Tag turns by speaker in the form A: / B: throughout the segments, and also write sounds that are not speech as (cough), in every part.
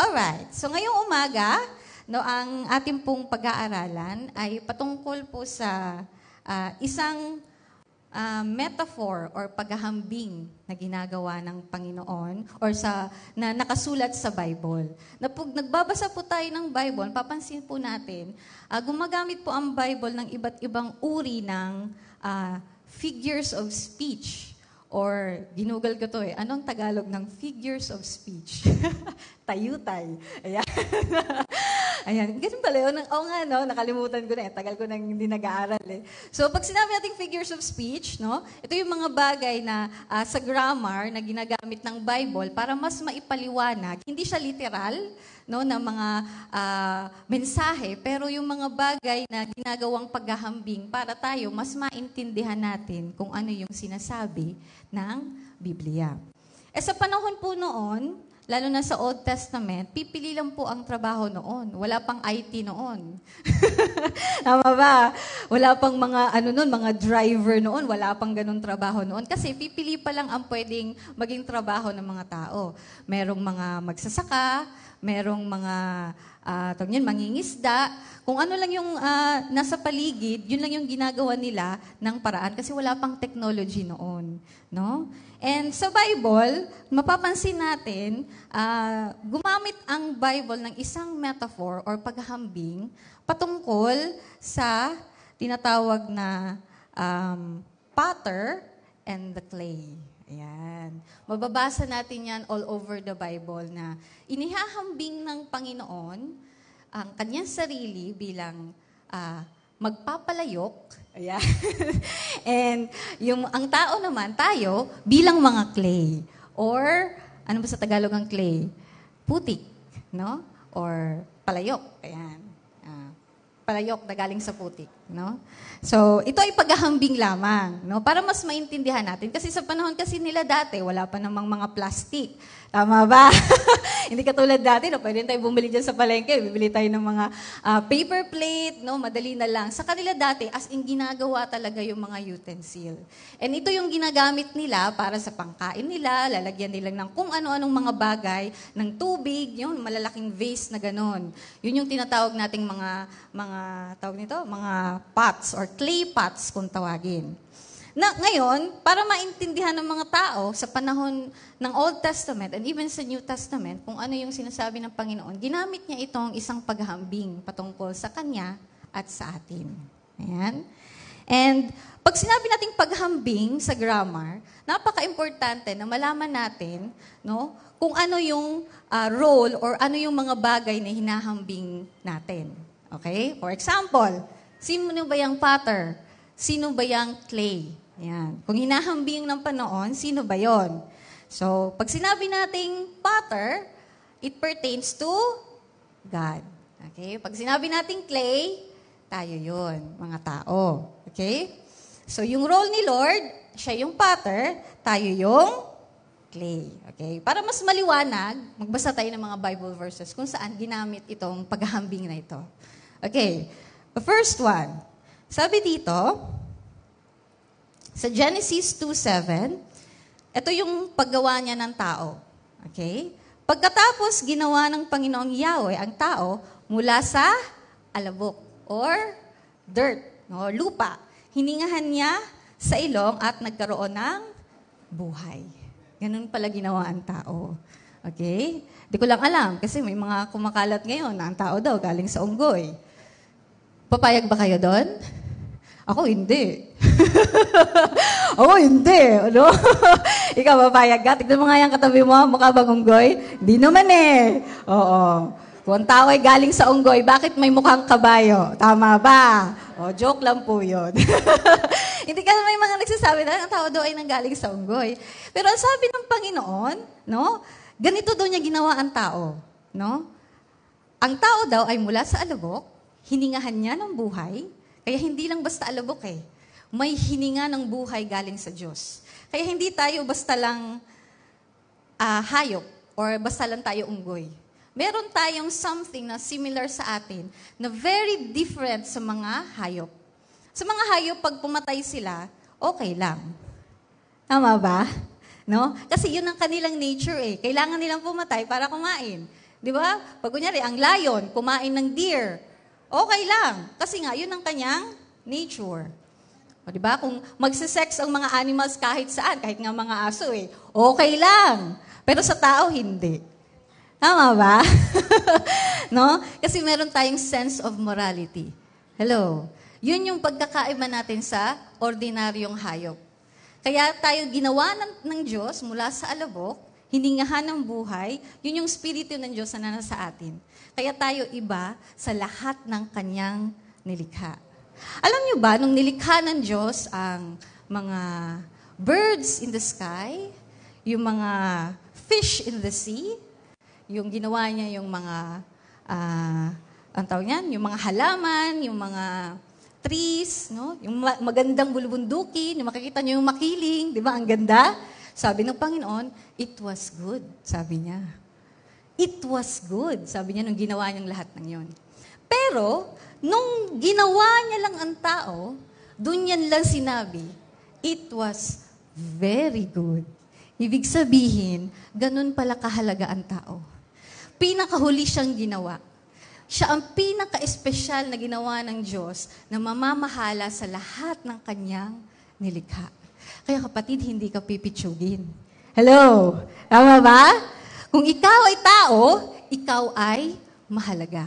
A: Alright. So ngayong umaga, no, ang ating pong pag-aaralan ay patungkol po sa uh, isang uh, metaphor or paghahambing na ginagawa ng Panginoon or sa na nakasulat sa Bible. Na pag nagbabasa po tayo ng Bible, papansin po natin, uh, gumagamit po ang Bible ng iba't ibang uri ng uh, figures of speech Or, ginugal ko to eh, anong Tagalog ng figures of speech? (laughs) Tayutay. Ayan. (laughs) Ayan. Ganun pala yun. Oo nga, no? Nakalimutan ko na eh. Tagal ko nang hindi nag-aaral eh. So, pag sinabi nating figures of speech, no? Ito yung mga bagay na uh, sa grammar na ginagamit ng Bible para mas maipaliwanag. Hindi siya literal, no, na mga uh, mensahe, pero yung mga bagay na ginagawang paghahambing para tayo mas maintindihan natin kung ano yung sinasabi ng Biblia. Eh sa panahon po noon, lalo na sa Old Testament, pipili lang po ang trabaho noon. Wala pang IT noon. (laughs) Tama ba? Wala pang mga ano noon, mga driver noon, wala pang ganun trabaho noon kasi pipili pa lang ang pwedeng maging trabaho ng mga tao. Merong mga magsasaka, merong mga uh, tawag niyan, mangingisda. Kung ano lang yung uh, nasa paligid, yun lang yung ginagawa nila ng paraan kasi wala pang technology noon. No? And sa Bible, mapapansin natin, uh, gumamit ang Bible ng isang metaphor or paghahambing patungkol sa tinatawag na um, potter and the clay. Ayan. Mababasa natin yan all over the Bible na inihahambing ng Panginoon ang kanyang sarili bilang uh, magpapalayok. Ayan. (laughs) And yung ang tao naman, tayo, bilang mga clay. Or, ano ba sa Tagalog ang clay? Putik. No? Or palayok. Ayan. Palayok na galing sa putik. No? So, ito ay paghahambing lamang, no? Para mas maintindihan natin. Kasi sa panahon kasi nila dati, wala pa namang mga plastic. Tama ba? (laughs) Hindi katulad dati, no? Pwede tayo bumili dyan sa palengke. Bibili tayo ng mga uh, paper plate, no? Madali na lang. Sa kanila dati, as in ginagawa talaga yung mga utensil. And ito yung ginagamit nila para sa pangkain nila, lalagyan nila ng kung ano-anong mga bagay, ng tubig, yung malalaking vase na ganon. Yun yung tinatawag nating mga, mga, tawag nito, mga pots or clay pots kung tawagin. Na, ngayon, para maintindihan ng mga tao sa panahon ng Old Testament and even sa New Testament kung ano yung sinasabi ng Panginoon, ginamit niya itong isang paghambing patungkol sa Kanya at sa atin. Ayan. And pag sinabi nating paghambing sa grammar, napaka-importante na malaman natin no, kung ano yung uh, role or ano yung mga bagay na hinahambing natin. Okay? For example, Sino ba yung potter? Sino ba yung clay? Yan. Kung hinahambing ng panoon, sino ba yon? So, pag sinabi nating potter, it pertains to God. Okay? Pag sinabi nating clay, tayo yon, mga tao. Okay? So, yung role ni Lord, siya yung potter, tayo yung clay. Okay? Para mas maliwanag, magbasa tayo ng mga Bible verses kung saan ginamit itong paghahambing na ito. Okay. The first one, sabi dito, sa Genesis 2.7, ito yung paggawa niya ng tao. Okay? Pagkatapos ginawa ng Panginoong Yahweh ang tao mula sa alabok or dirt, no, lupa. Hiningahan niya sa ilong at nagkaroon ng buhay. Ganun pala ginawa ang tao. Okay? Di ko lang alam kasi may mga kumakalat ngayon na ang tao daw galing sa unggoy. Papayag ba kayo doon? Ako hindi. (laughs) Ako hindi. Ano? (laughs) Ikaw papayag ka? Tignan mo nga yung katabi mo, mukha bang unggoy? Hindi naman eh. Oo. Kung ang tao ay galing sa unggoy, bakit may mukhang kabayo? Tama ba? O, joke lang po yun. (laughs) Hindi kasi may mga nagsasabi na ang tao daw ay nanggaling sa unggoy. Pero ang sabi ng Panginoon, no, ganito daw niya ginawa ang tao. No? Ang tao daw ay mula sa alabok, hiningahan niya ng buhay, kaya hindi lang basta alabok eh. May hininga ng buhay galing sa Diyos. Kaya hindi tayo basta lang uh, hayop or basta lang tayo unggoy. Meron tayong something na similar sa atin na very different sa mga hayop. Sa mga hayop, pag pumatay sila, okay lang. Tama ba? No? Kasi yun ang kanilang nature eh. Kailangan nilang pumatay para kumain. Di ba? Pag kunyari, ang lion, kumain ng deer, okay lang. Kasi nga, yun ang kanyang nature. O, di ba? Kung magsisex ang mga animals kahit saan, kahit nga mga aso eh, okay lang. Pero sa tao, hindi. Tama ba? (laughs) no? Kasi meron tayong sense of morality. Hello? Yun yung pagkakaiba natin sa ordinaryong hayop. Kaya tayo ginawa ng, ng Diyos mula sa alabok, hiningahan ng buhay, yun yung spirito ng Diyos na nasa atin. Kaya tayo iba sa lahat ng kanyang nilikha. Alam niyo ba, nung nilikha ng Diyos ang mga birds in the sky, yung mga fish in the sea, yung ginawa niya yung mga, uh, ang tawag niyan, yung mga halaman, yung mga trees, no? Yung magandang bulubundukin, yung makikita niyo yung makiling, di ba? Ang ganda. Sabi ng Panginoon, it was good, sabi niya. It was good, sabi niya nung ginawa niyang lahat ng yon. Pero, nung ginawa niya lang ang tao, dun yan lang sinabi, it was very good. Ibig sabihin, ganun pala kahalaga ang tao. Pinakahuli siyang ginawa. Siya ang pinaka-espesyal na ginawa ng Diyos na mamamahala sa lahat ng kanyang nilikha. Kaya kapatid, hindi ka pipitsugin. Hello? Tama ba? Kung ikaw ay tao, ikaw ay mahalaga.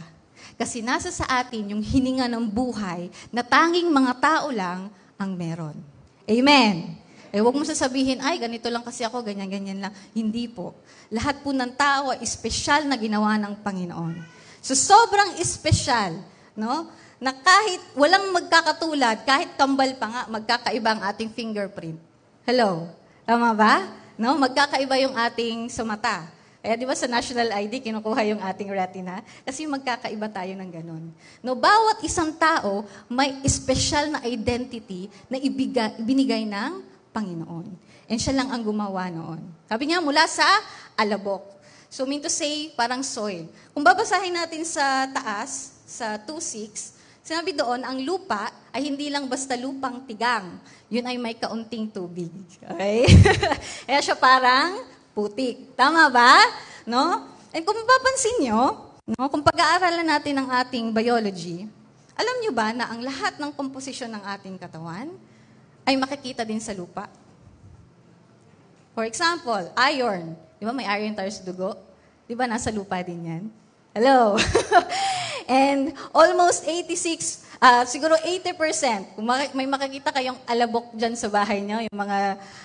A: Kasi nasa sa atin yung hininga ng buhay na tanging mga tao lang ang meron. Amen. Eh, huwag mo sasabihin, ay, ganito lang kasi ako, ganyan-ganyan lang. Hindi po. Lahat po ng tao ay espesyal na ginawa ng Panginoon. So sobrang espesyal, no? Na kahit walang magkakatulad, kahit kambal pa nga, magkakaiba ang ating fingerprint. Hello? Tama ba? No? Magkakaiba yung ating sa mata. Kaya di ba sa national ID, kinukuha yung ating retina? Kasi magkakaiba tayo ng ganun. No, bawat isang tao may special na identity na ibiga, ibinigay ng Panginoon. And siya lang ang gumawa noon. Sabi niya, mula sa alabok. So mean to say, parang soil. Kung babasahin natin sa taas, sa 2.6, sinabi doon, ang lupa ay hindi lang basta lupang tigang. Yun ay may kaunting tubig. Okay? (laughs) Kaya siya parang putik. Tama ba? No? And kung mapapansin nyo, no, kung pag-aaralan natin ang ating biology, alam nyo ba na ang lahat ng komposisyon ng ating katawan ay makikita din sa lupa? For example, iron. Di ba may iron tayo sa dugo? Di ba nasa lupa din yan? Hello? (laughs) And almost 86, uh, siguro 80%, kung may makikita kayong alabok dyan sa bahay nyo, yung mga,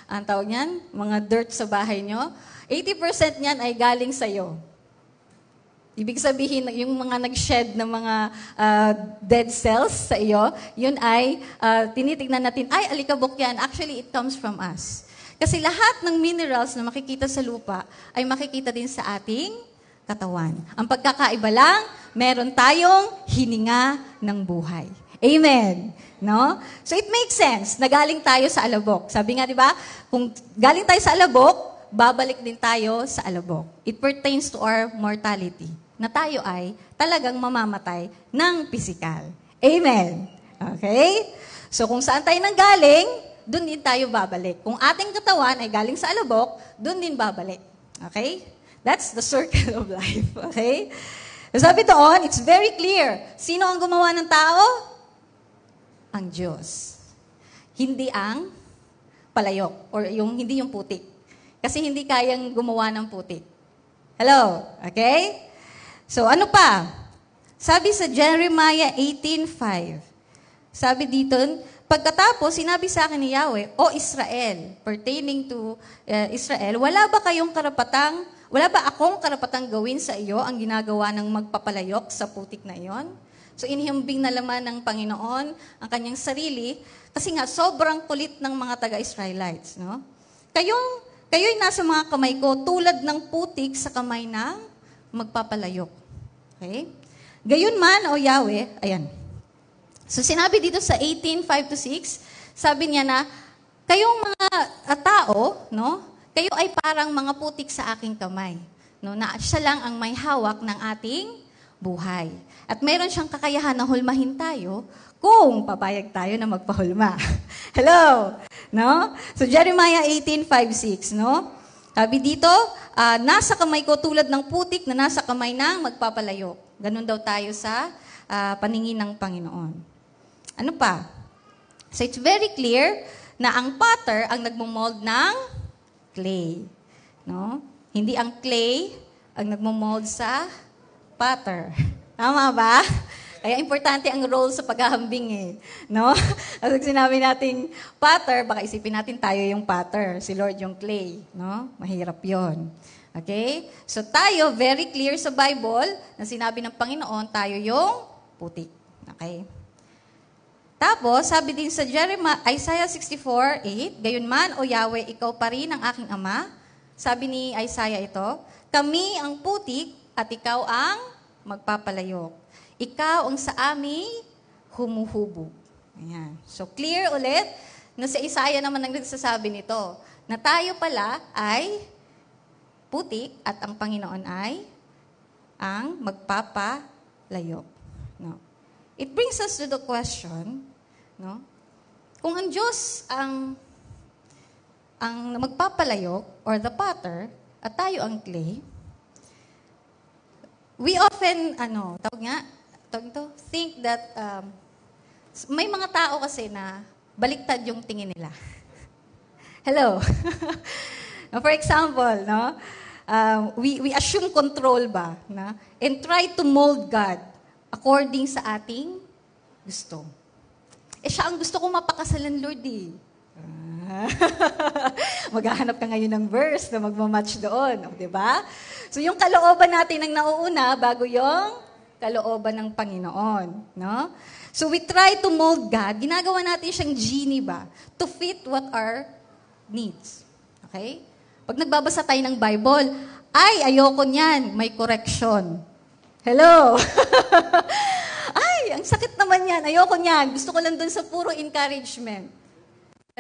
A: ang tawag niyan, mga dirt sa bahay nyo, 80% niyan ay galing sa'yo. Ibig sabihin, yung mga nag-shed ng mga uh, dead cells sa iyo, yun ay uh, tinitignan natin, ay, alikabok yan. Actually, it comes from us. Kasi lahat ng minerals na makikita sa lupa ay makikita din sa ating katawan. Ang pagkakaiba lang, meron tayong hininga ng buhay. Amen. No? So it makes sense na galing tayo sa alabok. Sabi nga, di ba? Kung galing tayo sa alabok, babalik din tayo sa alabok. It pertains to our mortality. Na tayo ay talagang mamamatay ng pisikal. Amen. Okay? So kung saan tayo nanggaling, doon din tayo babalik. Kung ating katawan ay galing sa alabok, doon din babalik. Okay? That's the circle (laughs) of life. Okay? Sabi doon, it's very clear. Sino ang gumawa ng tao? Ang Diyos. Hindi ang palayok or yung hindi yung putik. Kasi hindi kayang gumawa ng putik. Hello? Okay? So ano pa? Sabi sa Jeremiah 18.5, sabi dito, Pagkatapos, sinabi sa akin ni Yahweh, O Israel, pertaining to uh, Israel, wala ba kayong karapatang, wala ba akong karapatang gawin sa iyo ang ginagawa ng magpapalayok sa putik na iyon? So inihimbing na laman ng Panginoon ang kanyang sarili kasi nga sobrang kulit ng mga taga-Israelites. No? Kayong, kayo'y nasa mga kamay ko tulad ng putik sa kamay ng magpapalayok. Okay? Gayon man, o Yahweh, ayan, So sinabi dito sa 18:5 to 6, sabi niya na kayong mga tao, no? Kayo ay parang mga putik sa aking kamay, no? Na siya lang ang may hawak ng ating buhay. At mayroon siyang kakayahan na hulmahin tayo kung papayag tayo na magpahulma. (laughs) Hello? No? So Jeremiah 18:5 6, no? Sabi dito, uh, nasa kamay ko tulad ng putik na nasa kamay ng magpapalayo. Ganun daw tayo sa uh, paningin ng Panginoon. Ano pa? So it's very clear na ang potter ang nagmo-mold ng clay. No? Hindi ang clay ang nagmo-mold sa potter. (laughs) Tama ba? Kaya importante ang role sa paghahambing eh. No? (laughs) Kasi sinabi nating potter, baka isipin natin tayo yung potter, si Lord yung clay. No? Mahirap yon. Okay? So tayo, very clear sa Bible, na sinabi ng Panginoon, tayo yung putik. Okay? Tapos, sabi din sa Jeremiah, Isaiah 64:8, Gayon man, O Yahweh, ikaw pa rin ang aking ama. Sabi ni Isaiah ito, Kami ang putik at ikaw ang magpapalayok. Ikaw ang sa amin humuhubog. Ayan. So clear ulit na sa Isaiah naman ang nagsasabi nito, na tayo pala ay putik at ang Panginoon ay ang magpapalayo. No. It brings us to the question, no? Kung ang Diyos ang ang magpapalayo or the potter at tayo ang clay, we often ano, tawag nga, tawag to, think that um, may mga tao kasi na baliktad yung tingin nila. (laughs) Hello. (laughs) For example, no? Um, we, we assume control ba? Na? And try to mold God according sa ating gusto. Eh siya ang gusto kong mapakasalan, Lord eh. (laughs) Maghahanap ka ngayon ng verse na magmamatch doon, di ba? So yung kalooban natin ang nauuna bago yung kalooban ng Panginoon. No? So we try to mold God. Ginagawa natin siyang genie ba? To fit what our needs. Okay? Pag nagbabasa tayo ng Bible, ay, ayoko niyan, may correction. Hello? (laughs) sakit naman yan, ayoko niyan. Gusto ko lang dun sa puro encouragement.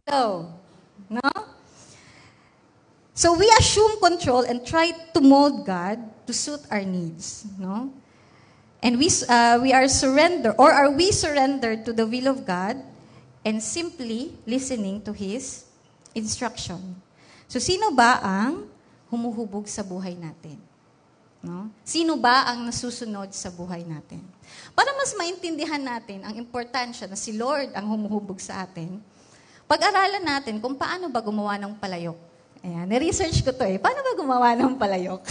A: Hello? No? So we assume control and try to mold God to suit our needs. No? And we, uh, we are surrender, or are we surrendered to the will of God and simply listening to His instruction? So, sino ba ang humuhubog sa buhay natin? No? Sino ba ang nasusunod sa buhay natin? Para mas maintindihan natin ang importansya na si Lord ang humuhubog sa atin, pag-aralan natin kung paano ba gumawa ng palayok. Ayan, na-research ko to eh. Paano ba gumawa ng palayok?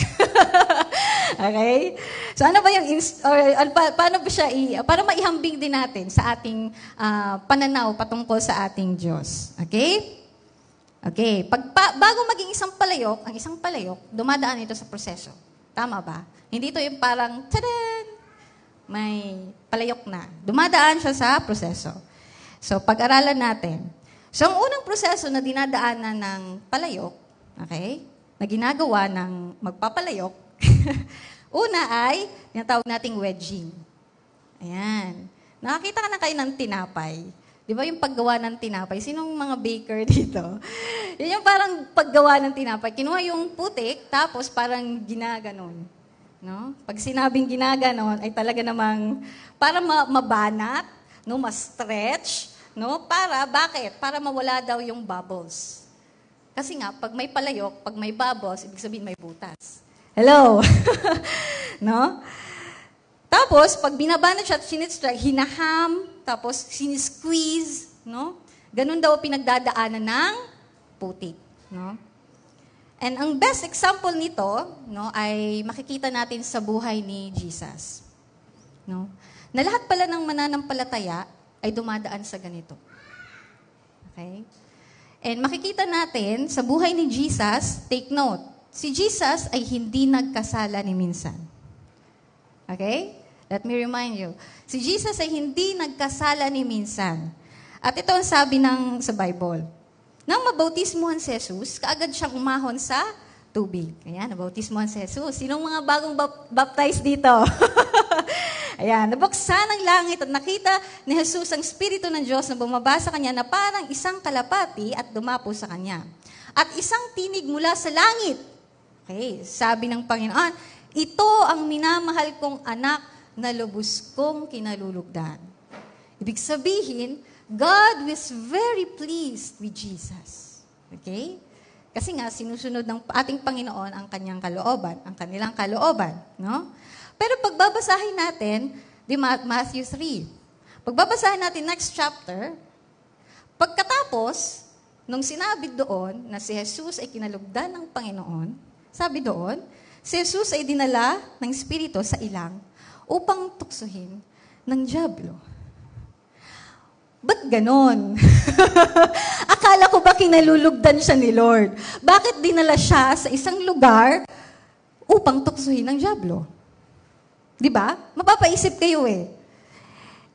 A: (laughs) okay? So ano ba yung, inst- or, or pa- paano ba siya, i- para maihambing din natin sa ating uh, pananaw patungkol sa ating Diyos. Okay? Okay. Pag, pa, bago maging isang palayok, ang isang palayok, dumadaan ito sa proseso. Tama ba? Hindi ito yung parang, tadan! May palayok na. Dumadaan siya sa proseso. So, pag-aralan natin. So, ang unang proseso na dinadaanan ng palayok, okay, na ginagawa ng magpapalayok, (laughs) una ay, tinatawag nating wedging. Ayan. Nakakita ka na kayo ng tinapay. Di ba yung paggawa ng tinapay? Sinong mga baker (laughs) dito? Yun yung parang paggawa ng tinapay. Kinuha yung putik, tapos parang ginaganon. No? Pag sinabing ginaganon, ay talaga namang para ma- mabanat, no, ma-stretch, No? Para, bakit? Para mawala daw yung bubbles. Kasi nga, pag may palayok, pag may bubbles, ibig sabihin may butas. Hello? (laughs) no? Tapos, pag binaba na siya at sinitstrike, hinaham, tapos sinisqueeze, no? Ganun daw pinagdadaanan ng putik, no? And ang best example nito, no, ay makikita natin sa buhay ni Jesus. No? Na lahat pala ng mananampalataya ay dumadaan sa ganito. Okay? And makikita natin sa buhay ni Jesus, take note, si Jesus ay hindi nagkasala ni minsan. Okay? Let me remind you. Si Jesus ay hindi nagkasala ni minsan. At ito ang sabi ng sa Bible. Nang mabautismuhan si Jesus, kaagad siyang umahon sa tubig. Ayan, nabautismuhan si Jesus. Sinong mga bagong baptized dito? (laughs) Ayan, nabuksan ang langit at nakita ni Jesus ang Espiritu ng Diyos na bumaba sa kanya na parang isang kalapati at dumapo sa kanya. At isang tinig mula sa langit. Okay, sabi ng Panginoon, ito ang minamahal kong anak na lubos kong kinalulugdan. Ibig sabihin, God was very pleased with Jesus. Okay? Kasi nga, sinusunod ng ating Panginoon ang kanyang kalooban, ang kanilang kalooban. No? Pero pagbabasahin natin, di Matthew 3. Pagbabasahin natin next chapter, pagkatapos, nung sinabi doon na si Jesus ay kinalugdan ng Panginoon, sabi doon, si Jesus ay dinala ng Espiritu sa ilang upang tuksuhin ng Diablo. Ba't ganon? (laughs) Akala ko ba kinalulugdan siya ni Lord? Bakit dinala siya sa isang lugar upang tuksuhin ng Diablo? Di ba? Mapapaisip kayo eh.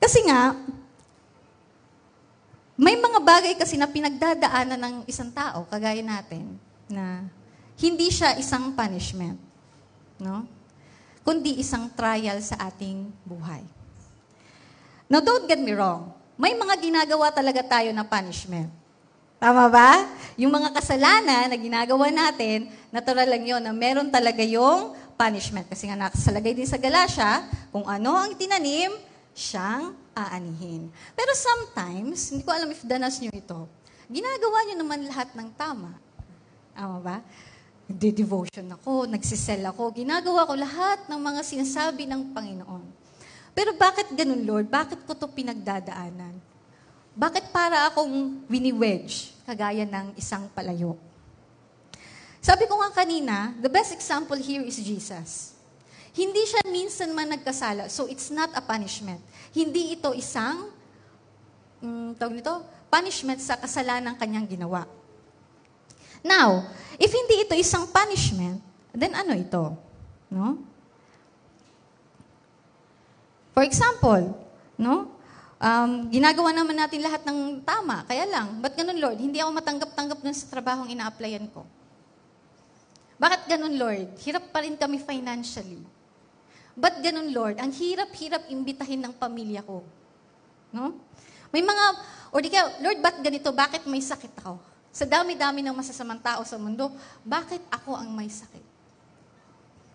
A: Kasi nga, may mga bagay kasi na pinagdadaanan ng isang tao, kagaya natin, na hindi siya isang punishment. No? Kundi isang trial sa ating buhay. Now, don't get me wrong. May mga ginagawa talaga tayo na punishment. Tama ba? Yung mga kasalanan na ginagawa natin, natural lang yun na meron talaga yung punishment. Kasi nga nakasalagay din sa Galatia, kung ano ang tinanim, siyang aanihin. Pero sometimes, hindi ko alam if danas nyo ito, ginagawa nyo naman lahat ng tama. Tama ba? Nagde-devotion ako, nagsisell ako, ginagawa ko lahat ng mga sinasabi ng Panginoon. Pero bakit ganun, Lord? Bakit ko to pinagdadaanan? Bakit para akong wini-wedge, kagaya ng isang palayok? Sabi ko nga kanina, the best example here is Jesus. Hindi siya minsan man nagkasala, so it's not a punishment. Hindi ito isang, um, tawag nito, punishment sa kasalanan kanyang ginawa. Now, if hindi ito isang punishment, then ano ito? No? For example, no? Um, ginagawa naman natin lahat ng tama. Kaya lang, ba't ganun, Lord? Hindi ako matanggap-tanggap dun sa trabahong ina-applyan ko. Bakit ganun, Lord? Hirap pa rin kami financially. Ba't ganun, Lord? Ang hirap-hirap imbitahin ng pamilya ko. No? May mga, o di ka, Lord, ba't ganito? Bakit may sakit ako? Sa dami-dami ng masasamang tao sa mundo, bakit ako ang may sakit?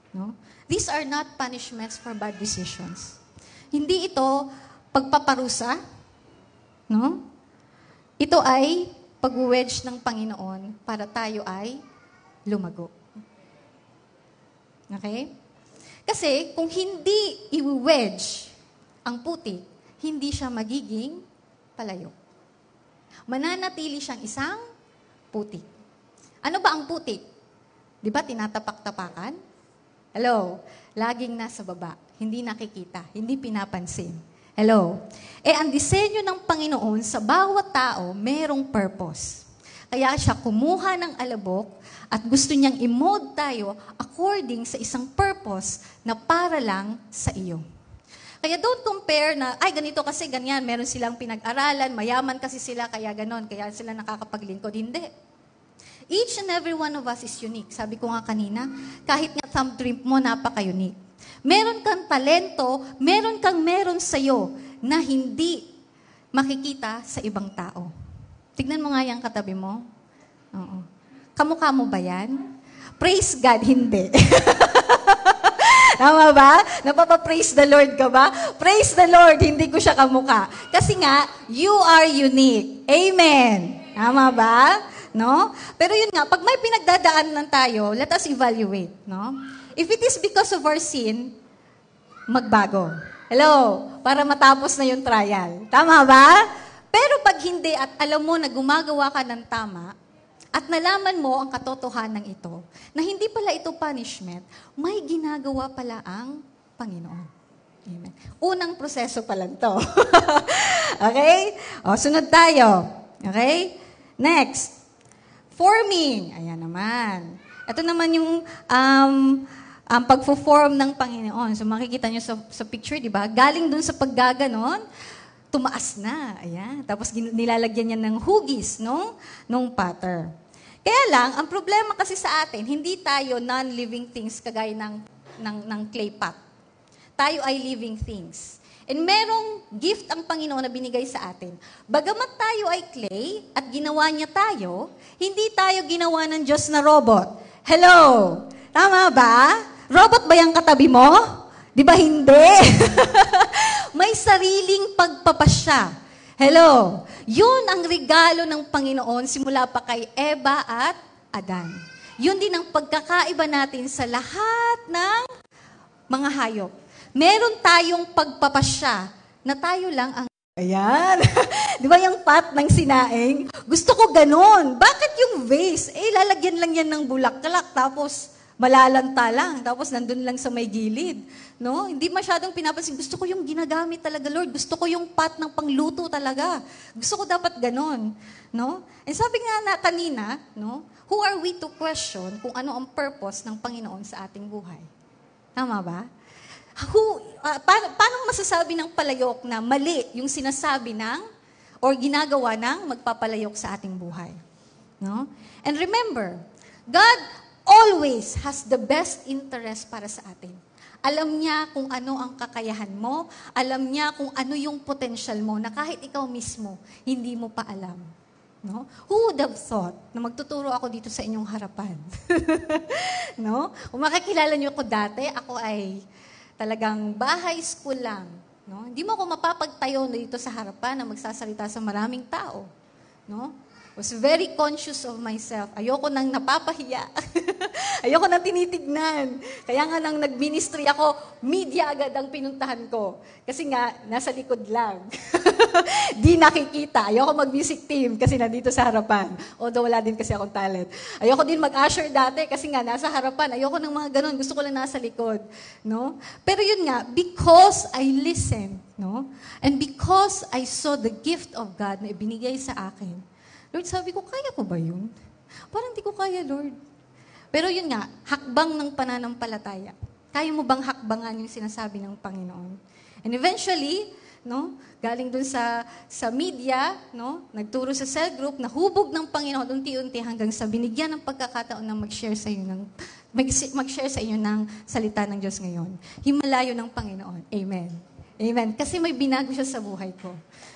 A: No? These are not punishments for bad decisions. Hindi ito pagpaparusa, no? Ito ay pag-wedge ng Panginoon para tayo ay lumago. Okay? Kasi kung hindi i-wedge ang putik, hindi siya magiging palayo. Mananatili siyang isang putik. Ano ba ang putik? Di ba tinatapak-tapakan? Hello? Laging nasa baba hindi nakikita, hindi pinapansin. Hello? Eh, ang disenyo ng Panginoon sa bawat tao, merong purpose. Kaya siya kumuha ng alabok at gusto niyang i-mold tayo according sa isang purpose na para lang sa iyo. Kaya don't compare na, ay ganito kasi ganyan, meron silang pinag-aralan, mayaman kasi sila, kaya ganon, kaya sila nakakapaglingkod. Hindi. Each and every one of us is unique. Sabi ko nga kanina, kahit nga thumb trip mo, napaka-unique. Meron kang talento, meron kang meron sa'yo na hindi makikita sa ibang tao. Tignan mo nga yung katabi mo. Oo. Kamukha mo ba yan? Praise God, hindi. (laughs) Tama ba? Napapa-praise the Lord ka ba? Praise the Lord, hindi ko siya kamukha. Kasi nga, you are unique. Amen. Tama ba? No? Pero yun nga, pag may pinagdadaanan tayo, let us evaluate. No? If it is because of our sin, magbago. Hello? Para matapos na yung trial. Tama ba? Pero pag hindi at alam mo na gumagawa ka ng tama, at nalaman mo ang katotohanan ito, na hindi pala ito punishment, may ginagawa pala ang Panginoon. Amen. Unang proseso pa lang to. (laughs) okay? O, sunod tayo. Okay? Next. Forming. Ayan naman. Ito naman yung um, ang pagfo-form ng Panginoon. So makikita nyo sa, sa picture, di ba? Galing dun sa paggaganon, tumaas na. Ayan. Tapos nilalagyan niya ng hugis no? nung patter. Kaya lang, ang problema kasi sa atin, hindi tayo non-living things kagaya ng, ng, ng clay pot. Tayo ay living things. And merong gift ang Panginoon na binigay sa atin. Bagamat tayo ay clay at ginawa niya tayo, hindi tayo ginawa ng Diyos na robot. Hello? Tama ba? Robot ba yung katabi mo? Di ba hindi? (laughs) May sariling pagpapasya. Hello. Yun ang regalo ng Panginoon simula pa kay Eva at Adan. Yun din ang pagkakaiba natin sa lahat ng mga hayop. Meron tayong pagpapasya na tayo lang ang Ayan. (laughs) Di ba yung pot ng sinaing? Gusto ko ganun. Bakit yung vase? Eh, lalagyan lang yan ng bulaklak. Tapos, malalanta lang. Tapos, nandun lang sa may gilid. No? Hindi masyadong pinapansin. Gusto ko yung ginagamit talaga, Lord. Gusto ko yung pot ng pangluto talaga. Gusto ko dapat ganun. No? And sabi nga na kanina, no? Who are we to question kung ano ang purpose ng Panginoon sa ating buhay? Tama ba? Who, uh, paano, paano masasabi ng palayok na mali yung sinasabi ng or ginagawa ng magpapalayok sa ating buhay? No? And remember, God always has the best interest para sa atin. Alam niya kung ano ang kakayahan mo, alam niya kung ano yung potential mo na kahit ikaw mismo, hindi mo pa alam. No? Who would have thought na magtuturo ako dito sa inyong harapan? (laughs) no? Kung makikilala niyo ko dati, ako ay talagang bahay school lang. No? Hindi mo ako mapapagtayo dito sa harapan na magsasalita sa maraming tao. No? Was very conscious of myself. Ayoko nang napapahiya. (laughs) Ayoko nang tinitignan. Kaya nga nang nag-ministry ako, media agad ang pinuntahan ko. Kasi nga, nasa likod lang. (laughs) Di nakikita. Ayoko mag-music team kasi nandito sa harapan. Although wala din kasi akong talent. Ayoko din mag-usher dati kasi nga nasa harapan. Ayoko ng mga ganun. Gusto ko lang nasa likod. No? Pero yun nga, because I listened, no? And because I saw the gift of God na ibinigay sa akin, Lord, sabi ko, kaya ko ba yun? Parang hindi ko kaya, Lord. Pero yun nga, hakbang ng pananampalataya. Kaya mo bang hakbangan yung sinasabi ng Panginoon? And eventually, no, galing dun sa sa media, no, nagturo sa cell group, nahubog ng Panginoon unti-unti hanggang sa binigyan ng pagkakataon na mag-share sa inyo ng mag-share sa inyo ng salita ng Diyos ngayon. Himalayo ng Panginoon. Amen. Amen. Kasi may binago siya sa buhay ko.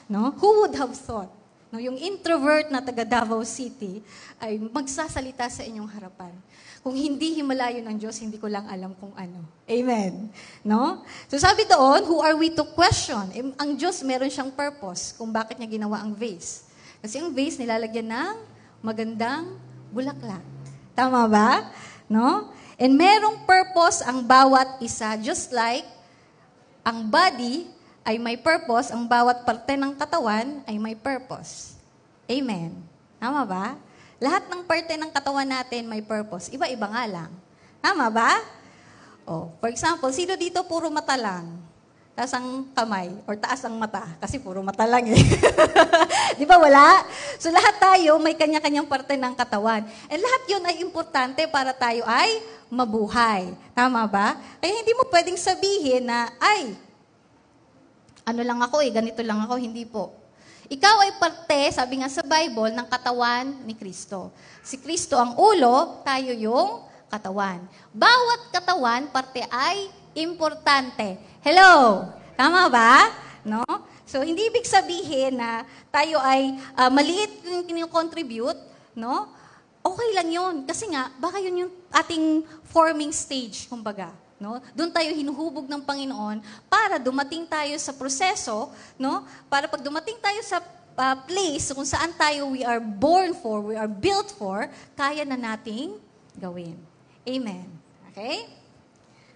A: No? Who would have thought No, yung introvert na taga Davao City ay magsasalita sa inyong harapan. Kung hindi himalayo ng Diyos, hindi ko lang alam kung ano. Amen. No? So sabi doon, who are we to question? Eh, ang Diyos meron siyang purpose kung bakit niya ginawa ang vase. Kasi ang vase nilalagyan ng magandang bulaklak. Tama ba? No? And merong purpose ang bawat isa, just like ang body ay may purpose, ang bawat parte ng katawan ay may purpose. Amen. Tama ba? Lahat ng parte ng katawan natin may purpose. Iba-iba nga lang. Tama ba? Oh, for example, sino dito puro mata lang? Taas ang kamay or taas ang mata kasi puro mata lang eh. (laughs) Di ba wala? So lahat tayo may kanya-kanyang parte ng katawan. And lahat yun ay importante para tayo ay mabuhay. Tama ba? Kaya hindi mo pwedeng sabihin na, ay, ano lang ako eh, ganito lang ako, hindi po. Ikaw ay parte, sabi nga sa Bible, ng katawan ni Kristo. Si Kristo ang ulo, tayo yung katawan. Bawat katawan, parte ay importante. Hello? Tama ba? No? So, hindi ibig sabihin na tayo ay uh, maliit yung kinikontribute, no? Okay lang yun. Kasi nga, baka yun yung ating forming stage, kumbaga. No? Doon tayo hinuhubog ng Panginoon para dumating tayo sa proseso, no? Para pag dumating tayo sa uh, place kung saan tayo we are born for, we are built for, kaya na nating gawin. Amen. Okay?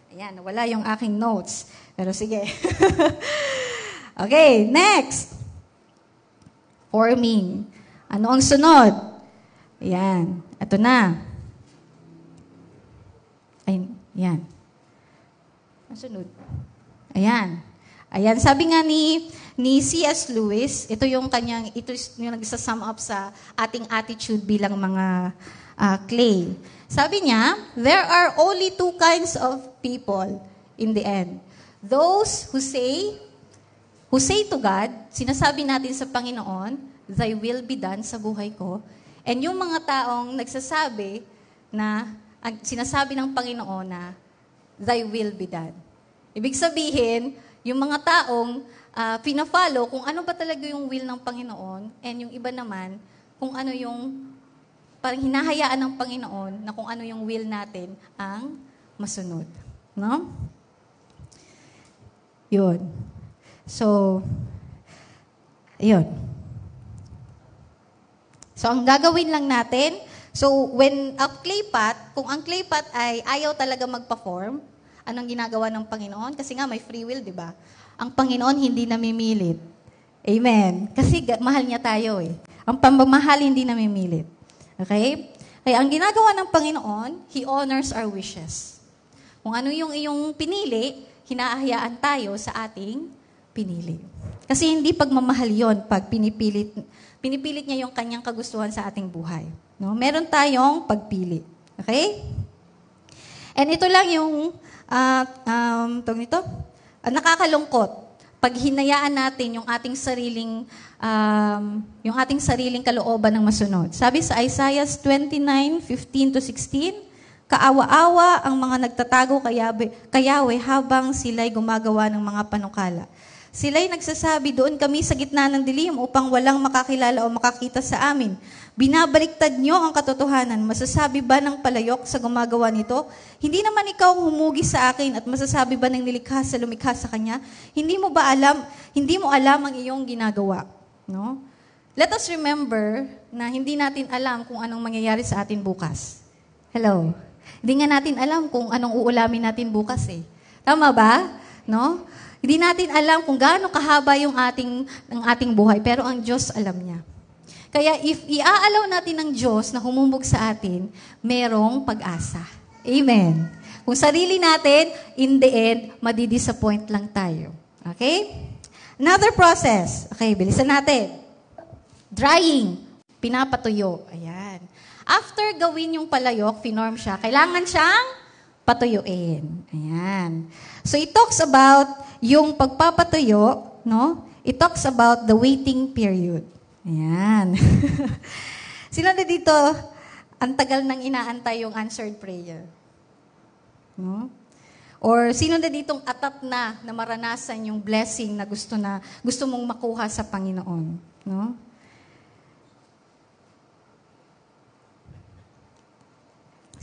A: Ayan, wala yung aking notes. Pero sige. (laughs) okay, next. Forming. Ano ang sunod? Ayan. Ito na. Ay, yan. Sunod. Ayan. Ayan, sabi nga ni ni C.S. Lewis, ito yung kanyang ito yung nagsa-sum up sa ating attitude bilang mga uh, clay. Sabi niya, there are only two kinds of people in the end. Those who say who say to God, sinasabi natin sa Panginoon, thy will be done sa buhay ko. And yung mga taong nagsasabi na sinasabi ng Panginoon na thy will be done. Ibig sabihin, yung mga taong uh, pina-follow kung ano ba talaga yung will ng Panginoon and yung iba naman kung ano yung parang hinahayaan ng Panginoon na kung ano yung will natin ang masunod. No? Yun. So, yun. So, ang gagawin lang natin, So, when a clay pot, kung ang clay pot ay ayaw talaga mag-perform, anong ginagawa ng Panginoon? Kasi nga may free will, di ba? Ang Panginoon hindi namimilit. Amen. Kasi mahal niya tayo eh. Ang pamamahal hindi namimilit. Okay? Kaya ang ginagawa ng Panginoon, He honors our wishes. Kung ano yung iyong pinili, hinaahayaan tayo sa ating pinili. Kasi hindi pagmamahal yon pag pinipilit, pinipilit niya yung kanyang kagustuhan sa ating buhay. No? Meron tayong pagpili. Okay? And ito lang yung, uh, um, nito, uh, nakakalungkot. Pag hinayaan natin yung ating sariling, um, yung ating sariling kalooban ng masunod. Sabi sa Isaiah 29, 15 to 16, Kaawa-awa ang mga nagtatago kay Yahweh habang sila'y gumagawa ng mga panukala. Sila'y nagsasabi, doon kami sa gitna ng dilim upang walang makakilala o makakita sa amin. Binabaliktad niyo ang katotohanan. Masasabi ba ng palayok sa gumagawa nito? Hindi naman ikaw humugi sa akin at masasabi ba ng nilikha sa lumikha sa kanya? Hindi mo ba alam, hindi mo alam ang iyong ginagawa? No? Let us remember na hindi natin alam kung anong mangyayari sa atin bukas. Hello? Hindi nga natin alam kung anong uulamin natin bukas eh. Tama ba? No? Hindi natin alam kung gaano kahaba yung ating, ang ating buhay, pero ang Diyos alam niya. Kaya if iaalaw natin ng Diyos na humumog sa atin, merong pag-asa. Amen. Kung sarili natin, in the end, madidisappoint lang tayo. Okay? Another process. Okay, bilisan natin. Drying. Pinapatuyo. Ayan. After gawin yung palayok, finorm siya, kailangan siyang patuyuin. Ayan. So it talks about yung pagpapatuyo, no? It talks about the waiting period. Ayan. (laughs) Sino na dito, ang tagal nang inaantay yung answered prayer? No? Or sino na ditong atap na na maranasan yung blessing na gusto na gusto mong makuha sa Panginoon, no?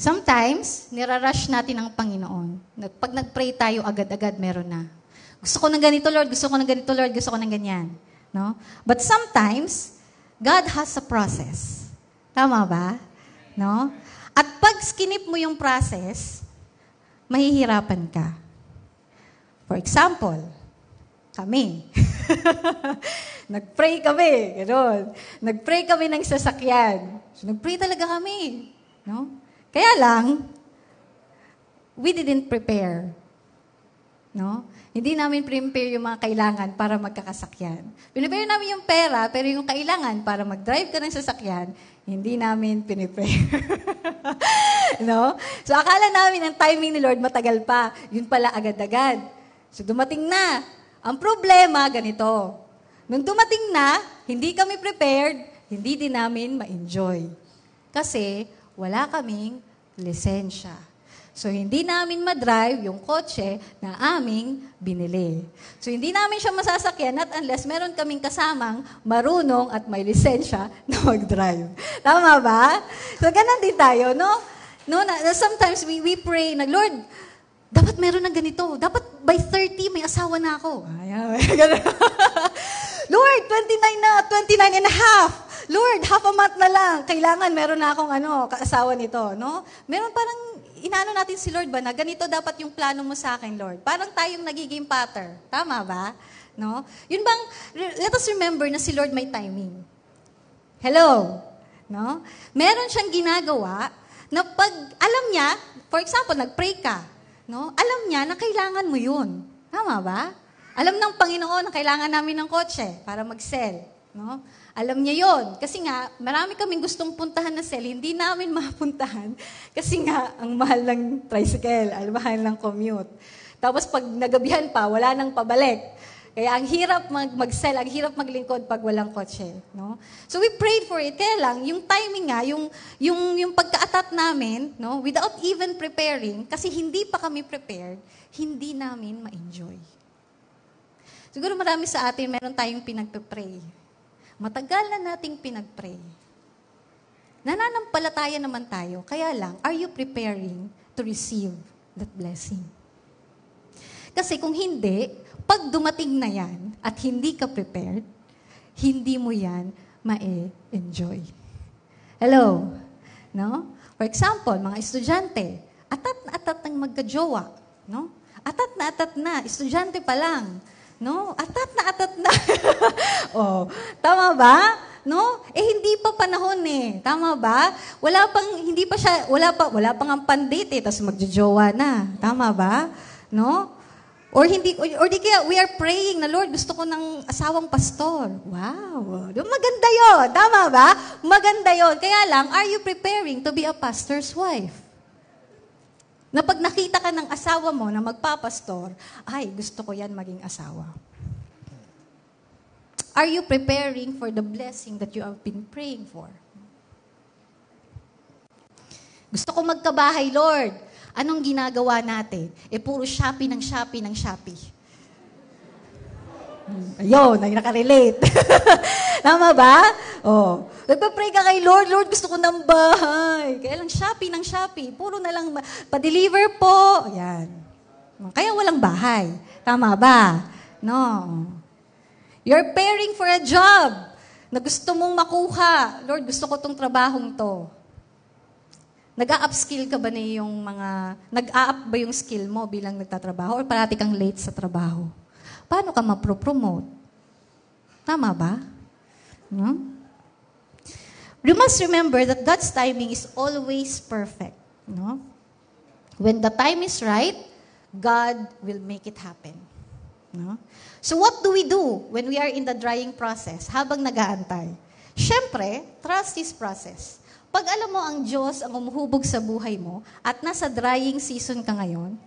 A: Sometimes, nirarush natin ang Panginoon. Pag nag-pray tayo, agad-agad meron na. Gusto ko ng ganito, Lord. Gusto ko ng ganito, Lord. Gusto ko ng ganyan. No? But sometimes, God has a process. Tama ba? No? At pag skinip mo yung process, mahihirapan ka. For example, kami. (laughs) Nag-pray kami, gano'n. Nag-pray kami ng sasakyan. So, nag-pray talaga kami. No? Kaya lang, we didn't prepare. No? Hindi namin prepare yung mga kailangan para magkakasakyan. Pinipare namin yung pera, pero yung kailangan para mag-drive ka ng sasakyan, hindi namin pinipare. (laughs) no? So akala namin ang timing ni Lord matagal pa. Yun pala agad-agad. So dumating na. Ang problema, ganito. Nung dumating na, hindi kami prepared, hindi din namin ma-enjoy. Kasi wala kaming lisensya. So, hindi namin madrive yung kotse na aming binili. So, hindi namin siya masasakyan at unless meron kaming kasamang marunong at may lisensya (laughs) na mag-drive. Tama ba? So, ganun din tayo, no? No, na, na sometimes we, we pray na, Lord, dapat meron ng ganito. Dapat by 30, may asawa na ako. Ayan, (laughs) Lord, 29 na, 29 and a half. Lord, half a month na lang. Kailangan meron na akong ano, kaasawa nito, no? Meron parang inaano natin si Lord ba na ganito dapat yung plano mo sa akin, Lord? Parang tayong nagiging pattern. Tama ba? No? Yun bang, let us remember na si Lord may timing. Hello? No? Meron siyang ginagawa na pag alam niya, for example, nag-pray ka, no? Alam niya na kailangan mo yun. Tama ba? Alam ng Panginoon na kailangan namin ng kotse para mag-sell. No? Alam niya yon Kasi nga, marami kaming gustong puntahan na cell, hindi namin (laughs) mapuntahan. Kasi nga, ang mahal ng tricycle, ang mahal ng commute. Tapos pag nagabihan pa, wala nang pabalik. Kaya ang hirap mag, mag-sell, ang hirap maglingkod pag walang kotse. No? So we prayed for it. Kaya lang, yung timing nga, yung, yung, yung pagka-atat namin, no, without even preparing, kasi hindi pa kami prepared, hindi namin ma-enjoy. Siguro marami sa atin, meron tayong pinagpe-pray Matagal na nating pinagpray. Nananampalataya naman tayo. Kaya lang, are you preparing to receive that blessing? Kasi kung hindi, pag dumating na yan at hindi ka prepared, hindi mo yan ma-enjoy. Hello? No? For example, mga estudyante, atat na atat ng magkajowa. No? Atat na atat na, estudyante pa lang. No? Atat na atat na. (laughs) oh, tama ba? No? Eh hindi pa panahon eh. Tama ba? Wala pang hindi pa siya wala pa wala pang ang pandate eh, tapos magjojowa na. Tama ba? No? Or hindi or, or di kaya we are praying na Lord, gusto ko ng asawang pastor. Wow. Maganda 'yon. Tama ba? Maganda 'yon. Kaya lang, are you preparing to be a pastor's wife? Na pag nakita ka ng asawa mo na magpapastor, ay, gusto ko yan maging asawa. Are you preparing for the blessing that you have been praying for? Gusto ko magkabahay, Lord. Anong ginagawa natin? E puro Shopee ng Shopee ng Shopee. Ayun, ay nakarelate. (laughs) Tama ba? Oh. Nagpa-pray ka kay Lord, Lord, gusto ko ng bahay. Kaya lang Shopee ng Shopee. Puro na lang, pa-deliver po. Ayan. Kaya walang bahay. Tama ba? No. You're preparing for a job na gusto mong makuha. Lord, gusto ko tong trabahong to. Nag-a-upskill ka ba na yung mga, nag-a-up ba yung skill mo bilang nagtatrabaho or parati kang late sa trabaho? Paano ka mapro-promote? Tama ba? No? We must remember that God's timing is always perfect. No? When the time is right, God will make it happen. No? So what do we do when we are in the drying process habang nag-aantay? Siyempre, trust His process. Pag alam mo ang Diyos ang umuhubog sa buhay mo at nasa drying season ka ngayon,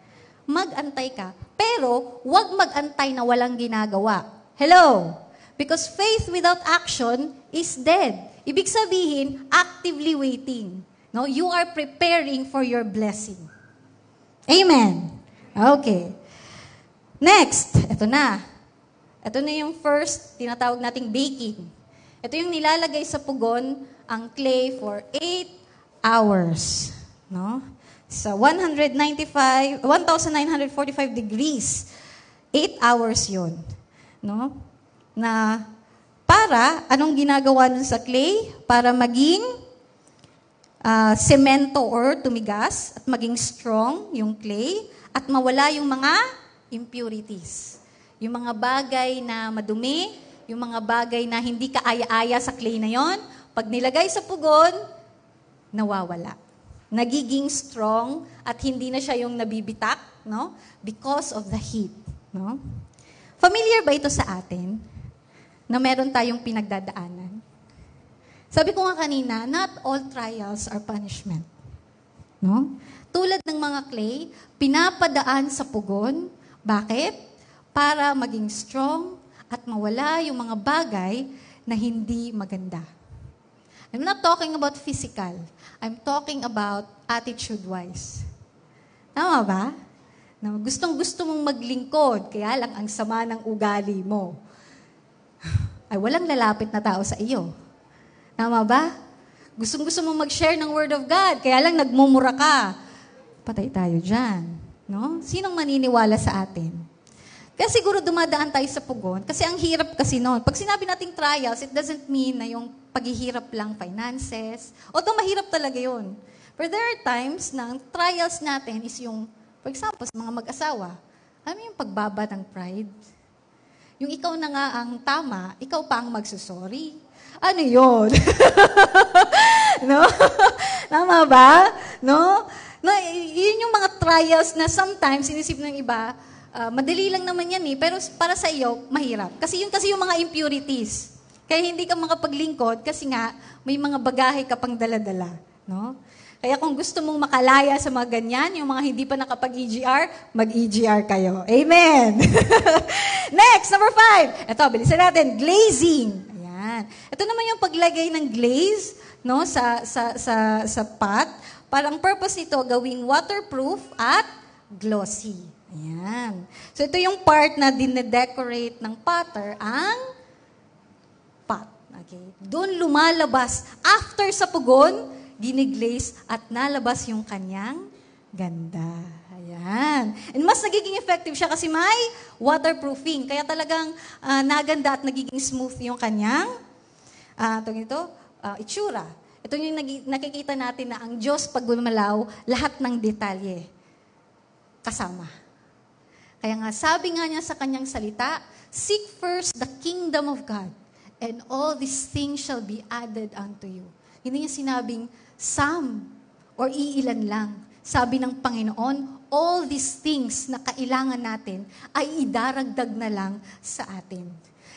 A: mag-antay ka. Pero, huwag mag-antay na walang ginagawa. Hello? Because faith without action is dead. Ibig sabihin, actively waiting. No, you are preparing for your blessing. Amen. Okay. Next, ito na. Ito na yung first, tinatawag nating baking. Ito yung nilalagay sa pugon ang clay for 8 hours. No? Sa 195, 1,945 degrees. 8 hours yon No? na para, anong ginagawa nun sa clay? Para maging uh, semento or tumigas at maging strong yung clay at mawala yung mga impurities. Yung mga bagay na madumi, yung mga bagay na hindi ka aya-aya sa clay na yon, pag nilagay sa pugon, nawawala. Nagiging strong at hindi na siya yung nabibitak, no? Because of the heat, no? Familiar ba ito sa atin? na meron tayong pinagdadaanan. Sabi ko nga kanina, not all trials are punishment. No? Tulad ng mga clay, pinapadaan sa pugon. Bakit? Para maging strong at mawala yung mga bagay na hindi maganda. I'm not talking about physical. I'm talking about attitude-wise. Tama ba? Na gustong gusto mong maglingkod, kaya lang ang sama ng ugali mo (sighs) ay walang lalapit na tao sa iyo. Tama ba? Gustong-gusto mo mag-share ng Word of God, kaya lang nagmumura ka. Patay tayo dyan. No? Sinong maniniwala sa atin? Kaya siguro dumadaan tayo sa pugon, kasi ang hirap kasi noon. Pag sinabi nating trials, it doesn't mean na yung paghihirap lang finances. Although mahirap talaga yun. But there are times na ang trials natin is yung, for example, sa mga mag-asawa, alam yung pagbaba ng pride? Yung ikaw na nga ang tama, ikaw pa ang magsusorry. Ano yun? (laughs) no? (laughs) Tama ba? No? no? Yun yung mga trials na sometimes sinisip ng iba, uh, madali lang naman yan eh, pero para sa iyo, mahirap. Kasi yun kasi yung mga impurities. Kaya hindi ka makapaglingkod kasi nga may mga bagahe ka pang daladala. No? Kaya kung gusto mong makalaya sa mga ganyan, yung mga hindi pa nakapag-EGR, mag-EGR kayo. Amen! (laughs) Next, number five. Ito, bilisan natin. Glazing. Ayan. Ito naman yung paglagay ng glaze no, sa, sa, sa, sa pot. Parang purpose nito, gawing waterproof at glossy. Ayan. So, ito yung part na dinedecorate ng potter ang pot. Okay. Doon lumalabas, after sa pugon, giniglaze at nalabas yung kanyang ganda. Ayan. And mas nagiging effective siya kasi may waterproofing. Kaya talagang uh, naganda at nagiging smooth yung kanyang uh, ito, uh, itsura. Ito yung nakikita natin na ang Diyos pag gumalaw, lahat ng detalye kasama. Kaya nga, sabi nga niya sa kanyang salita, Seek first the kingdom of God, and all these things shall be added unto you. Hindi niya sinabing, some, or iilan lang. Sabi ng Panginoon, all these things na kailangan natin ay idaragdag na lang sa atin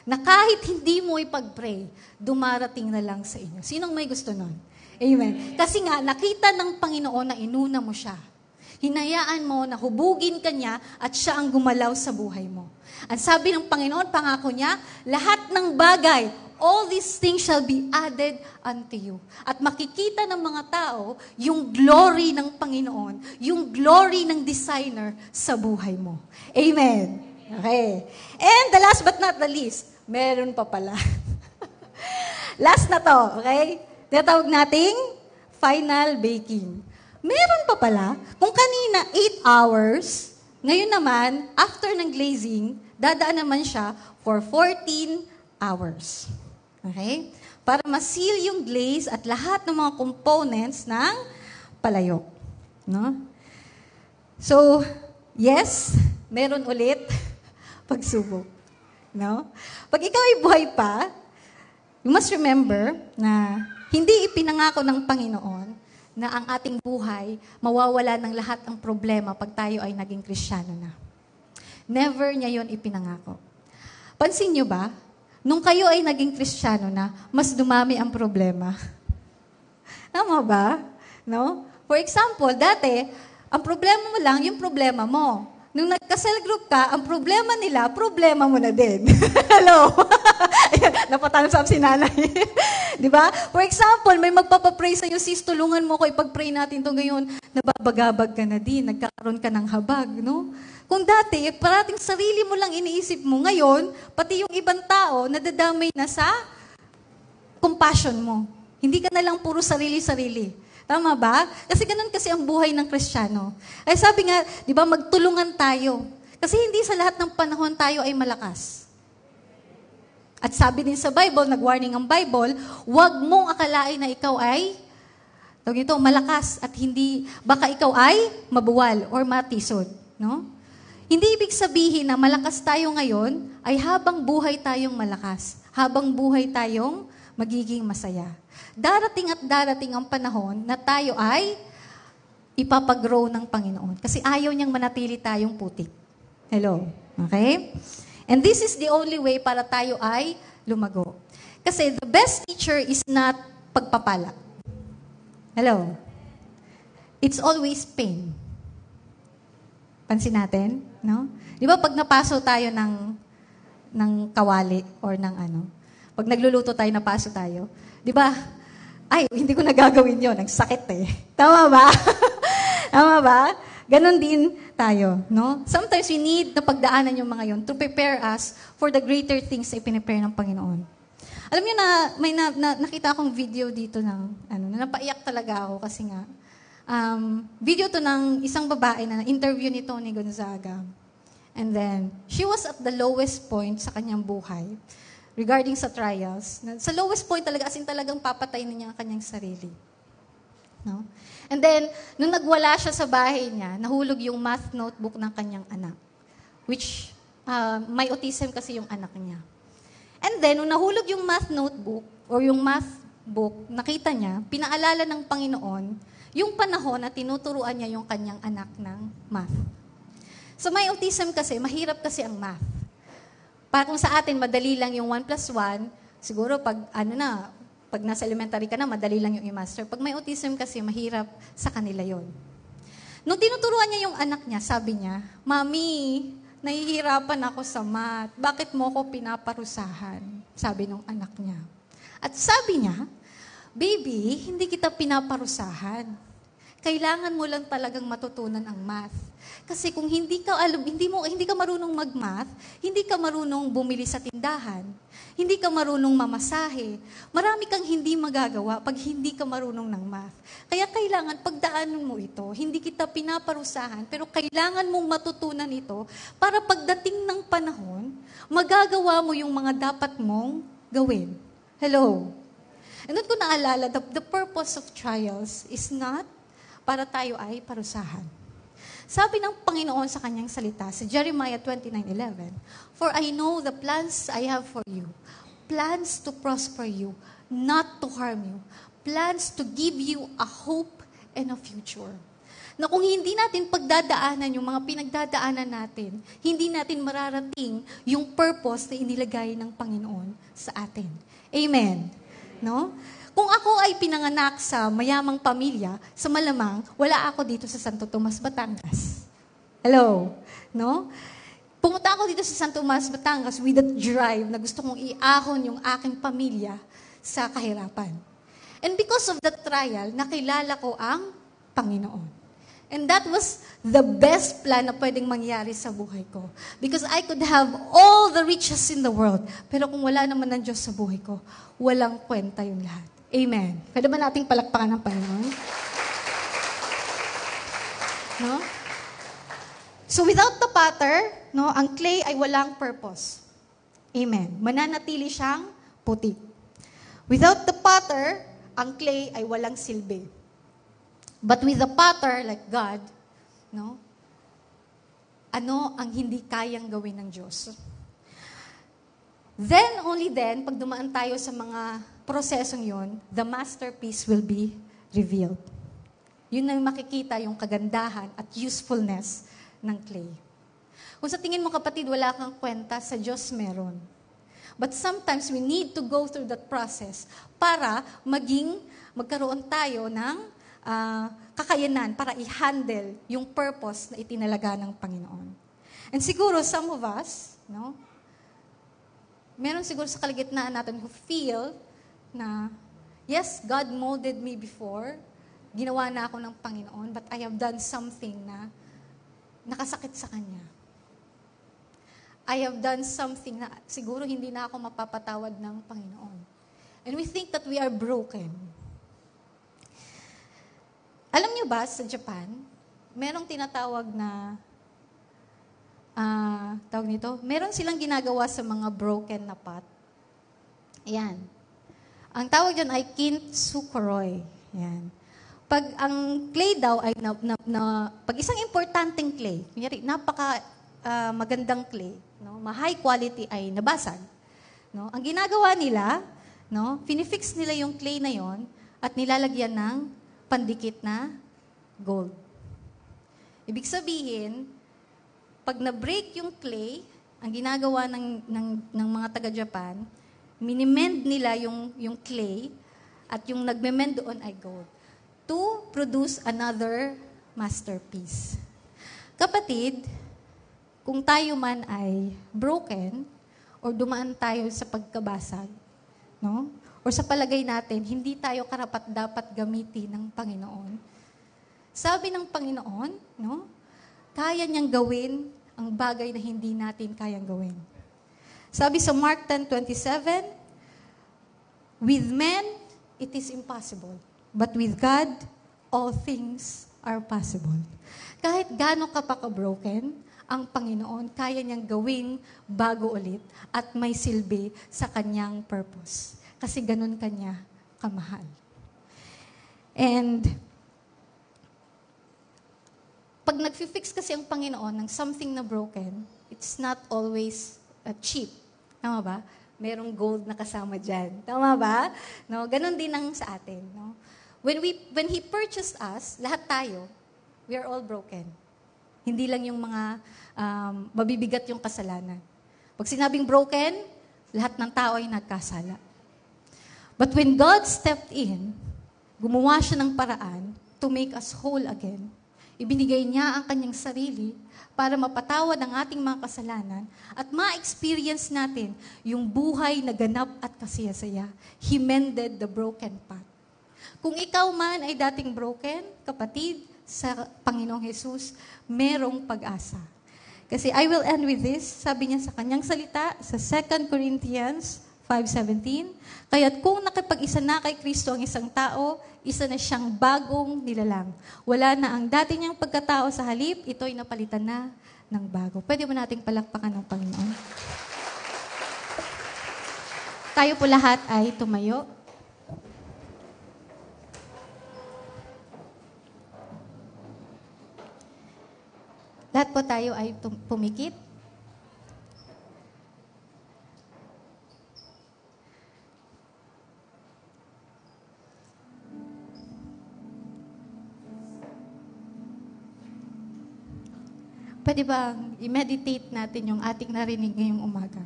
A: na kahit hindi mo ipag-pray, dumarating na lang sa inyo. Sinong may gusto nun? Amen. Kasi nga, nakita ng Panginoon na inuna mo siya. Hinayaan mo na hubugin ka niya at siya ang gumalaw sa buhay mo. Ang sabi ng Panginoon, pangako niya, lahat ng bagay, all these things shall be added unto you. At makikita ng mga tao yung glory ng Panginoon, yung glory ng designer sa buhay mo. Amen. Okay. And the last but not the least, Meron pa pala. (laughs) Last na to, okay? Tinatawag nating final baking. Meron pa pala. Kung kanina 8 hours, ngayon naman, after ng glazing, dadaan naman siya for 14 hours. Okay? Para ma-seal yung glaze at lahat ng mga components ng palayok. No? So, yes, meron ulit (laughs) pagsubok. No? Pag ikaw ay buhay pa, you must remember na hindi ipinangako ng Panginoon na ang ating buhay mawawala ng lahat ang problema pag tayo ay naging Kristiyano na. Never niya yon ipinangako. Pansin niyo ba, nung kayo ay naging Kristiyano na, mas dumami ang problema. (laughs) Tama ba? No? For example, dati, ang problema mo lang, yung problema mo. Nung nagka-cell group ka, ang problema nila, problema mo na din. (laughs) Hello? Napatalam sa si nanay. (laughs) Di ba? For example, may magpapapray sa iyo, sis, tulungan mo ko ipag-pray natin to ngayon. Nababagabag ka na din, nagkakaroon ka ng habag, no? Kung dati, parating sarili mo lang iniisip mo, ngayon, pati yung ibang tao, nadadamay na sa compassion mo. Hindi ka na lang puro sarili-sarili. Tama ba? Kasi ganun kasi ang buhay ng Kristiyano. Ay sabi nga, di ba, magtulungan tayo. Kasi hindi sa lahat ng panahon tayo ay malakas. At sabi din sa Bible, nag-warning ang Bible, huwag mong akalain na ikaw ay tawag ito, malakas at hindi, baka ikaw ay mabuwal or matisod. No? Hindi ibig sabihin na malakas tayo ngayon ay habang buhay tayong malakas. Habang buhay tayong magiging masaya. Darating at darating ang panahon na tayo ay ipapag-grow ng Panginoon. Kasi ayaw niyang manatili tayong putik. Hello? Okay? And this is the only way para tayo ay lumago. Kasi the best teacher is not pagpapala. Hello? It's always pain. Pansin natin, no? Di ba pag napaso tayo ng ng kawali or ng ano, pag nagluluto tayo, napaso tayo, di ba? Ay, hindi ko nagagawin yon Ang sakit eh. (laughs) Tama ba? (laughs) Tama ba? Ganon din tayo, no? Sometimes we need na pagdaanan yung mga yon to prepare us for the greater things na ipinipare ng Panginoon. Alam niyo na, may na, na, nakita akong video dito ng, ano, na napaiyak talaga ako kasi nga, um, video to ng isang babae na interview ni Tony Gonzaga. And then, she was at the lowest point sa kanyang buhay regarding sa trials. Sa lowest point talaga, as in talagang papatay na niya ang kanyang sarili. No? And then, nung nagwala siya sa bahay niya, nahulog yung math notebook ng kanyang anak. Which, uh, may autism kasi yung anak niya. And then, nung nahulog yung math notebook, or yung math book, nakita niya, pinaalala ng Panginoon, yung panahon na tinuturuan niya yung kanyang anak ng math. So may autism kasi, mahirap kasi ang math. Para kung sa atin, madali lang yung 1 plus 1, siguro pag ano na, pag nasa elementary ka na, madali lang yung i-master. Pag may autism kasi, mahirap sa kanila yon. Nung tinuturuan niya yung anak niya, sabi niya, Mami, nahihirapan ako sa math. Bakit mo ako pinaparusahan? Sabi ng anak niya. At sabi niya, Baby, hindi kita pinaparusahan. Kailangan mo lang talagang matutunan ang math. Kasi kung hindi ka alam, hindi mo hindi ka marunong mag-math, hindi ka marunong bumili sa tindahan, hindi ka marunong mamasahe, marami kang hindi magagawa pag hindi ka marunong ng math. Kaya kailangan pagdaanan mo ito. Hindi kita pinaparusahan, pero kailangan mong matutunan ito para pagdating ng panahon, magagawa mo yung mga dapat mong gawin. Hello. And doon ko naalala, the, the purpose of trials is not para tayo ay parusahan. Sabi ng Panginoon sa kanyang salita, sa Jeremiah 29.11, For I know the plans I have for you, plans to prosper you, not to harm you, plans to give you a hope and a future. Na kung hindi natin pagdadaanan yung mga pinagdadaanan natin, hindi natin mararating yung purpose na inilagay ng Panginoon sa atin. Amen. No? Kung ako ay pinanganak sa mayamang pamilya, sa malamang, wala ako dito sa Santo Tomas, Batangas. Hello? No? Pumunta ako dito sa Santo Tomas, Batangas with that drive na gusto kong iahon yung aking pamilya sa kahirapan. And because of that trial, nakilala ko ang Panginoon. And that was the best plan na pwedeng mangyari sa buhay ko. Because I could have all the riches in the world. Pero kung wala naman ng Diyos sa buhay ko, walang kwenta yung lahat. Amen. Pwede ba nating palakpakan ng Panginoon? No? So without the potter, no, ang clay ay walang purpose. Amen. Mananatili siyang puti. Without the potter, ang clay ay walang silbi. But with the potter, like God, no, ano ang hindi kayang gawin ng Diyos? Then, only then, pag dumaan tayo sa mga prosesong yon, the masterpiece will be revealed. Yun na makikita yung kagandahan at usefulness ng clay. Kung sa tingin mo kapatid, wala kang kwenta, sa Diyos meron. But sometimes we need to go through that process para maging, magkaroon tayo ng uh, kakayanan para i-handle yung purpose na itinalaga ng Panginoon. And siguro some of us, no, meron siguro sa kaligitnaan natin who feel na, yes, God molded me before, ginawa na ako ng Panginoon, but I have done something na nakasakit sa Kanya. I have done something na siguro hindi na ako mapapatawad ng Panginoon. And we think that we are broken. Alam niyo ba, sa Japan, merong tinatawag na uh, tawag nito, meron silang ginagawa sa mga broken na pot. Ayan. Ang tawag dyan ay kintsukuroi. Ayan. Pag ang clay daw ay na, na, na pag isang importanteng clay, kunyari, napaka uh, magandang clay, no, ma-high quality ay nabasag. No? Ang ginagawa nila, no, finifix nila yung clay na yon at nilalagyan ng pandikit na gold. Ibig sabihin, pag na-break yung clay, ang ginagawa ng, ng, ng mga taga-Japan, minimend nila yung, yung clay at yung nagme-mend doon ay gold to produce another masterpiece. Kapatid, kung tayo man ay broken or dumaan tayo sa pagkabasag, no? Or sa palagay natin, hindi tayo karapat dapat gamitin ng Panginoon. Sabi ng Panginoon, no? Kaya niyang gawin ang bagay na hindi natin kayang gawin. Sabi sa Mark 10.27, With men, it is impossible. But with God, all things are possible. Kahit gaano ka pa ka-broken, ang Panginoon kaya niyang gawing bago ulit at may silbi sa kanyang purpose. Kasi ganun kanya kamahal. And pag nag-fix kasi ang Panginoon ng something na broken, it's not always uh, cheap. Tama ba? Merong gold na kasama dyan. Tama ba? No, ganun din ang sa atin. No? When, we, when He purchased us, lahat tayo, we are all broken. Hindi lang yung mga um, mabibigat yung kasalanan. Pag sinabing broken, lahat ng tao ay nagkasala. But when God stepped in, gumawa siya ng paraan to make us whole again, Ibinigay niya ang kanyang sarili para mapatawad ang ating mga kasalanan at ma-experience natin yung buhay na ganap at kasiyasaya. He mended the broken path. Kung ikaw man ay dating broken, kapatid, sa Panginoong Jesus, merong pag-asa. Kasi I will end with this, sabi niya sa kanyang salita sa 2 Corinthians 5.17, Kaya't kung nakipag-isa na kay Kristo ang isang tao, isa na siyang bagong nilalang. Wala na ang dati niyang pagkatao sa halip, ito'y napalitan na ng bago. Pwede mo nating palakpakan ng Panginoon. Tayo po lahat ay tumayo. Lahat po tayo ay pumikit. Pwede ba i-meditate natin yung ating narinig ngayong umaga?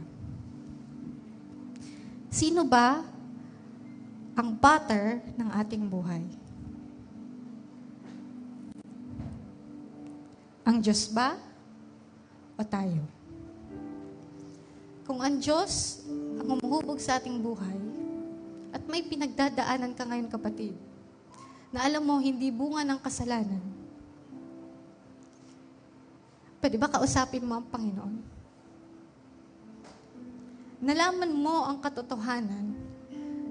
A: Sino ba ang butter ng ating buhay? Ang Diyos ba o tayo? Kung ang Diyos ang umuhubog sa ating buhay, at may pinagdadaanan ka ngayon kapatid, na alam mo hindi bunga ng kasalanan, pwede ba kausapin mo ang Panginoon? Nalaman mo ang katotohanan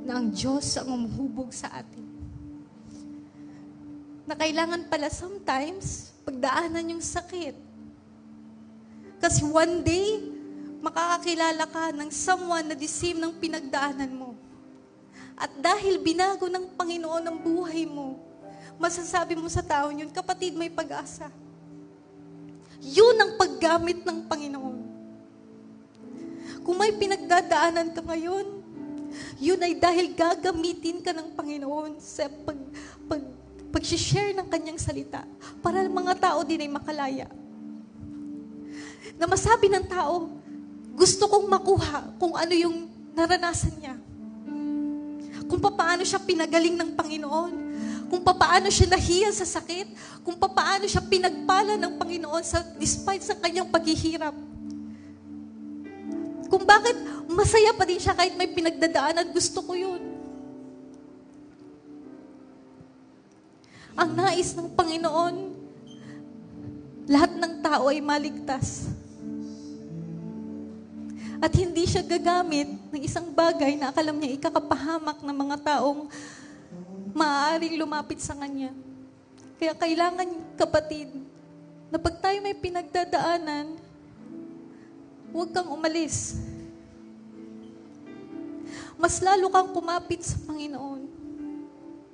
A: na ang Diyos ang umuhubog sa atin. Na kailangan pala sometimes pagdaanan yung sakit. Kasi one day, makakakilala ka ng someone na desim ng pinagdaanan mo. At dahil binago ng Panginoon ang buhay mo, masasabi mo sa tao yun, kapatid, may pag-asa. Yun ang paggamit ng Panginoon. Kung may pinagdadaanan ka ngayon, yun ay dahil gagamitin ka ng Panginoon sa pag, pag, pag-share ng kanyang salita para mga tao din ay makalaya. Na masabi ng tao, gusto kong makuha kung ano yung naranasan niya. Kung paano siya pinagaling ng Panginoon. Kung paano siya nahiya sa sakit. Kung paano siya pinagpala ng Panginoon sa, despite sa kanyang paghihirap. Kung bakit masaya pa din siya kahit may pinagdadaanan, gusto ko yun. Ang nais ng Panginoon, lahat ng tao ay maligtas. At hindi siya gagamit ng isang bagay na akalam niya ikakapahamak ng mga taong maaaring lumapit sa Kanya. Kaya kailangan, kapatid, na pag tayo may pinagdadaanan, huwag kang umalis. Mas lalo kang kumapit sa Panginoon